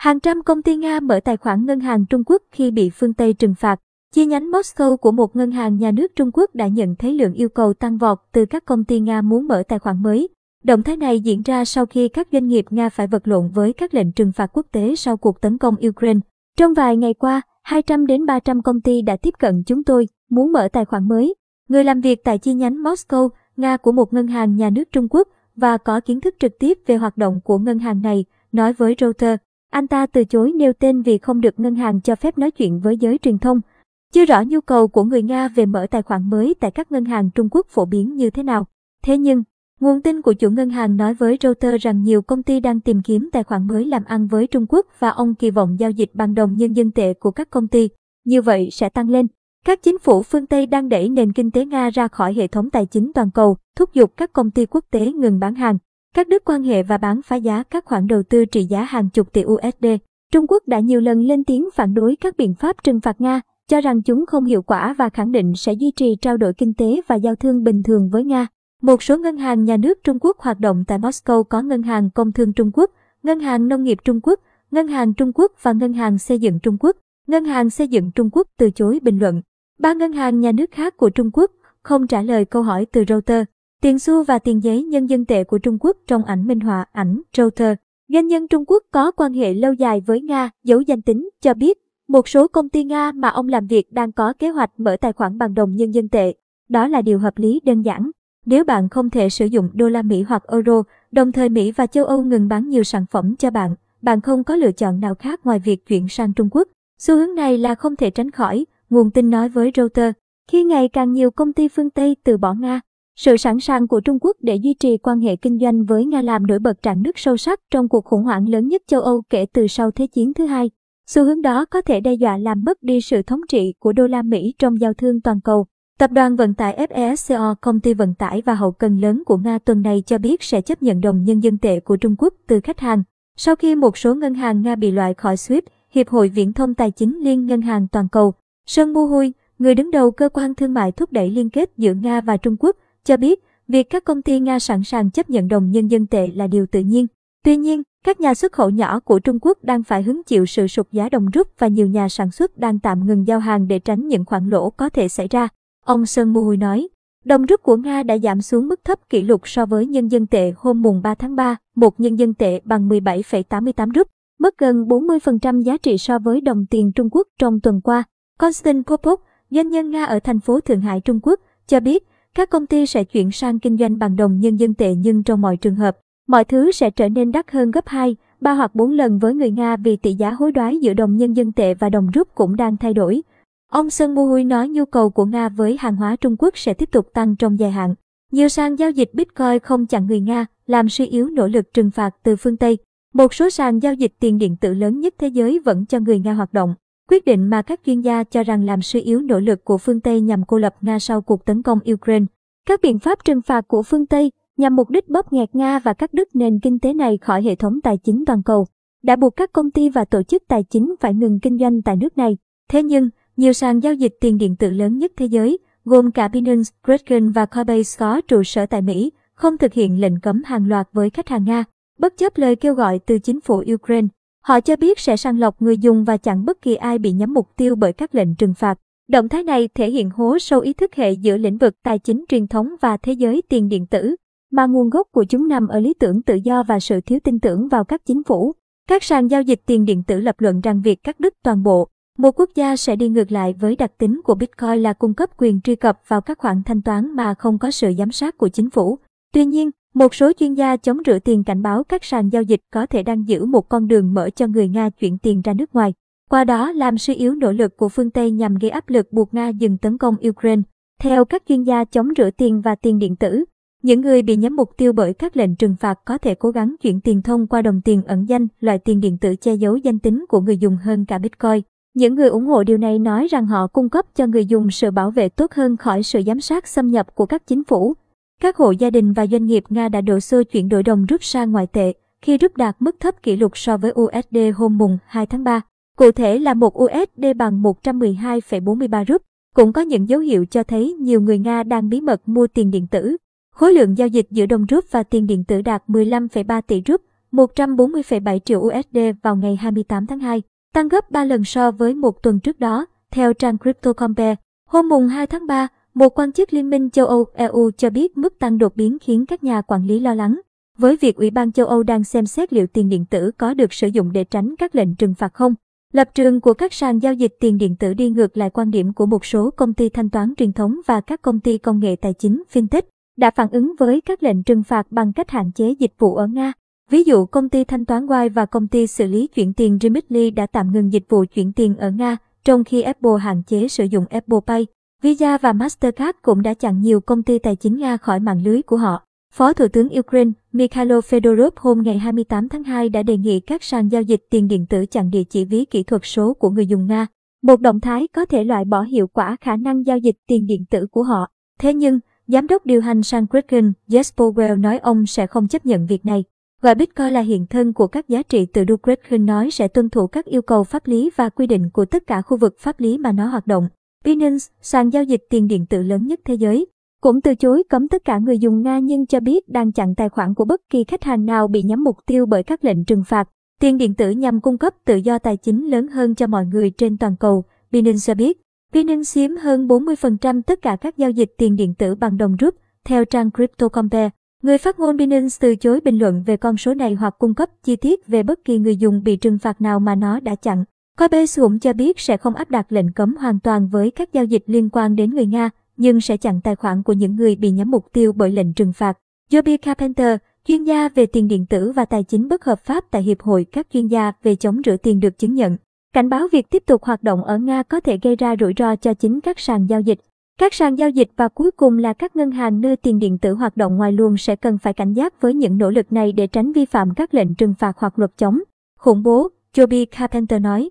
Hàng trăm công ty Nga mở tài khoản ngân hàng Trung Quốc khi bị phương Tây trừng phạt. Chi nhánh Moscow của một ngân hàng nhà nước Trung Quốc đã nhận thấy lượng yêu cầu tăng vọt từ các công ty Nga muốn mở tài khoản mới. Động thái này diễn ra sau khi các doanh nghiệp Nga phải vật lộn với các lệnh trừng phạt quốc tế sau cuộc tấn công Ukraine. Trong vài ngày qua, 200 đến 300 công ty đã tiếp cận chúng tôi, muốn mở tài khoản mới. Người làm việc tại chi nhánh Moscow, Nga của một ngân hàng nhà nước Trung Quốc và có kiến thức trực tiếp về hoạt động của ngân hàng này, nói với Reuters. Anh ta từ chối nêu tên vì không được ngân hàng cho phép nói chuyện với giới truyền thông. Chưa rõ nhu cầu của người Nga về mở tài khoản mới tại các ngân hàng Trung Quốc phổ biến như thế nào. Thế nhưng, nguồn tin của chủ ngân hàng nói với Reuters rằng nhiều công ty đang tìm kiếm tài khoản mới làm ăn với Trung Quốc và ông kỳ vọng giao dịch bằng đồng nhân dân tệ của các công ty. Như vậy sẽ tăng lên. Các chính phủ phương Tây đang đẩy nền kinh tế Nga ra khỏi hệ thống tài chính toàn cầu, thúc giục các công ty quốc tế ngừng bán hàng, các đứt quan hệ và bán phá giá các khoản đầu tư trị giá hàng chục tỷ USD. Trung Quốc đã nhiều lần lên tiếng phản đối các biện pháp trừng phạt Nga, cho rằng chúng không hiệu quả và khẳng định sẽ duy trì trao đổi kinh tế và giao thương bình thường với Nga. Một số ngân hàng nhà nước Trung Quốc hoạt động tại Moscow có Ngân hàng Công thương Trung Quốc, Ngân hàng Nông nghiệp Trung Quốc, Ngân hàng Trung Quốc và Ngân hàng Xây dựng Trung Quốc. Ngân hàng Xây dựng Trung Quốc từ chối bình luận. Ba ngân hàng nhà nước khác của Trung Quốc không trả lời câu hỏi từ Reuters. Tiền xu và tiền giấy nhân dân tệ của Trung Quốc trong ảnh minh họa ảnh Reuters. Doanh nhân Trung Quốc có quan hệ lâu dài với Nga, giấu danh tính, cho biết một số công ty Nga mà ông làm việc đang có kế hoạch mở tài khoản bằng đồng nhân dân tệ. Đó là điều hợp lý đơn giản. Nếu bạn không thể sử dụng đô la Mỹ hoặc euro, đồng thời Mỹ và châu Âu ngừng bán nhiều sản phẩm cho bạn, bạn không có lựa chọn nào khác ngoài việc chuyển sang Trung Quốc. Xu hướng này là không thể tránh khỏi, nguồn tin nói với Reuters. Khi ngày càng nhiều công ty phương Tây từ bỏ Nga, sự sẵn sàng của Trung Quốc để duy trì quan hệ kinh doanh với Nga làm nổi bật trạng nước sâu sắc trong cuộc khủng hoảng lớn nhất châu Âu kể từ sau Thế chiến thứ hai. Xu hướng đó có thể đe dọa làm mất đi sự thống trị của đô la Mỹ trong giao thương toàn cầu. Tập đoàn vận tải FESCO, công ty vận tải và hậu cần lớn của Nga tuần này cho biết sẽ chấp nhận đồng nhân dân tệ của Trung Quốc từ khách hàng. Sau khi một số ngân hàng Nga bị loại khỏi SWIFT, Hiệp hội Viễn thông Tài chính Liên ngân hàng toàn cầu, Sơn Mu Hui, người đứng đầu cơ quan thương mại thúc đẩy liên kết giữa Nga và Trung Quốc, cho biết việc các công ty Nga sẵn sàng chấp nhận đồng nhân dân tệ là điều tự nhiên. Tuy nhiên, các nhà xuất khẩu nhỏ của Trung Quốc đang phải hứng chịu sự sụt giá đồng rút và nhiều nhà sản xuất đang tạm ngừng giao hàng để tránh những khoản lỗ có thể xảy ra. Ông Sơn Mu Hui nói, đồng rút của Nga đã giảm xuống mức thấp kỷ lục so với nhân dân tệ hôm mùng 3 tháng 3, một nhân dân tệ bằng 17,88 rúp, mất gần 40% giá trị so với đồng tiền Trung Quốc trong tuần qua. Konstantin Popov, doanh nhân Nga ở thành phố Thượng Hải Trung Quốc, cho biết các công ty sẽ chuyển sang kinh doanh bằng đồng nhân dân tệ nhưng trong mọi trường hợp, mọi thứ sẽ trở nên đắt hơn gấp 2, 3 hoặc 4 lần với người Nga vì tỷ giá hối đoái giữa đồng nhân dân tệ và đồng rúp cũng đang thay đổi. Ông Sơn Muhui nói nhu cầu của Nga với hàng hóa Trung Quốc sẽ tiếp tục tăng trong dài hạn. Nhiều sàn giao dịch Bitcoin không chặn người Nga, làm suy yếu nỗ lực trừng phạt từ phương Tây. Một số sàn giao dịch tiền điện tử lớn nhất thế giới vẫn cho người Nga hoạt động. Quyết định mà các chuyên gia cho rằng làm suy yếu nỗ lực của phương Tây nhằm cô lập Nga sau cuộc tấn công Ukraine. Các biện pháp trừng phạt của phương Tây nhằm mục đích bóp nghẹt Nga và các đứt nền kinh tế này khỏi hệ thống tài chính toàn cầu, đã buộc các công ty và tổ chức tài chính phải ngừng kinh doanh tại nước này. Thế nhưng, nhiều sàn giao dịch tiền điện tử lớn nhất thế giới, gồm cả Binance, Kraken và Coinbase có trụ sở tại Mỹ, không thực hiện lệnh cấm hàng loạt với khách hàng Nga, bất chấp lời kêu gọi từ chính phủ Ukraine. Họ cho biết sẽ sàng lọc người dùng và chặn bất kỳ ai bị nhắm mục tiêu bởi các lệnh trừng phạt. Động thái này thể hiện hố sâu ý thức hệ giữa lĩnh vực tài chính truyền thống và thế giới tiền điện tử, mà nguồn gốc của chúng nằm ở lý tưởng tự do và sự thiếu tin tưởng vào các chính phủ. Các sàn giao dịch tiền điện tử lập luận rằng việc cắt đứt toàn bộ một quốc gia sẽ đi ngược lại với đặc tính của Bitcoin là cung cấp quyền truy cập vào các khoản thanh toán mà không có sự giám sát của chính phủ. Tuy nhiên, một số chuyên gia chống rửa tiền cảnh báo các sàn giao dịch có thể đang giữ một con đường mở cho người Nga chuyển tiền ra nước ngoài. Qua đó làm suy yếu nỗ lực của phương Tây nhằm gây áp lực buộc Nga dừng tấn công Ukraine. Theo các chuyên gia chống rửa tiền và tiền điện tử, những người bị nhắm mục tiêu bởi các lệnh trừng phạt có thể cố gắng chuyển tiền thông qua đồng tiền ẩn danh, loại tiền điện tử che giấu danh tính của người dùng hơn cả Bitcoin. Những người ủng hộ điều này nói rằng họ cung cấp cho người dùng sự bảo vệ tốt hơn khỏi sự giám sát xâm nhập của các chính phủ. Các hộ gia đình và doanh nghiệp Nga đã đổ xô chuyển đổi đồng rút sang ngoại tệ khi rút đạt mức thấp kỷ lục so với USD hôm mùng 2 tháng 3. Cụ thể là một USD bằng 112,43 rúp. Cũng có những dấu hiệu cho thấy nhiều người Nga đang bí mật mua tiền điện tử. Khối lượng giao dịch giữa đồng rút và tiền điện tử đạt 15,3 tỷ rúp, 140,7 triệu USD vào ngày 28 tháng 2, tăng gấp 3 lần so với một tuần trước đó, theo trang CryptoCompare. Hôm mùng 2 tháng 3, một quan chức Liên minh châu Âu EU cho biết mức tăng đột biến khiến các nhà quản lý lo lắng. Với việc Ủy ban châu Âu đang xem xét liệu tiền điện tử có được sử dụng để tránh các lệnh trừng phạt không, lập trường của các sàn giao dịch tiền điện tử đi ngược lại quan điểm của một số công ty thanh toán truyền thống và các công ty công nghệ tài chính fintech đã phản ứng với các lệnh trừng phạt bằng cách hạn chế dịch vụ ở Nga. Ví dụ công ty thanh toán Wise và công ty xử lý chuyển tiền Remitly đã tạm ngừng dịch vụ chuyển tiền ở Nga, trong khi Apple hạn chế sử dụng Apple Pay. Visa và Mastercard cũng đã chặn nhiều công ty tài chính Nga khỏi mạng lưới của họ. Phó Thủ tướng Ukraine Mikhailo Fedorov hôm ngày 28 tháng 2 đã đề nghị các sàn giao dịch tiền điện tử chặn địa chỉ ví kỹ thuật số của người dùng Nga. Một động thái có thể loại bỏ hiệu quả khả năng giao dịch tiền điện tử của họ. Thế nhưng, Giám đốc điều hành sàn Kraken Jesper Well nói ông sẽ không chấp nhận việc này. Gọi Bitcoin là hiện thân của các giá trị từ Kraken nói sẽ tuân thủ các yêu cầu pháp lý và quy định của tất cả khu vực pháp lý mà nó hoạt động. Binance, sàn giao dịch tiền điện tử lớn nhất thế giới, cũng từ chối cấm tất cả người dùng Nga nhưng cho biết đang chặn tài khoản của bất kỳ khách hàng nào bị nhắm mục tiêu bởi các lệnh trừng phạt. Tiền điện tử nhằm cung cấp tự do tài chính lớn hơn cho mọi người trên toàn cầu, Binance cho biết. Binance chiếm hơn 40% tất cả các giao dịch tiền điện tử bằng đồng rút, theo trang CryptoCompare. Người phát ngôn Binance từ chối bình luận về con số này hoặc cung cấp chi tiết về bất kỳ người dùng bị trừng phạt nào mà nó đã chặn. Kobe cũng cho biết sẽ không áp đặt lệnh cấm hoàn toàn với các giao dịch liên quan đến người Nga, nhưng sẽ chặn tài khoản của những người bị nhắm mục tiêu bởi lệnh trừng phạt. Joby Carpenter, chuyên gia về tiền điện tử và tài chính bất hợp pháp tại Hiệp hội các chuyên gia về chống rửa tiền được chứng nhận. Cảnh báo việc tiếp tục hoạt động ở Nga có thể gây ra rủi ro cho chính các sàn giao dịch. Các sàn giao dịch và cuối cùng là các ngân hàng nơi tiền điện tử hoạt động ngoài luồng sẽ cần phải cảnh giác với những nỗ lực này để tránh vi phạm các lệnh trừng phạt hoặc luật chống. Khủng bố, Joby Carpenter nói.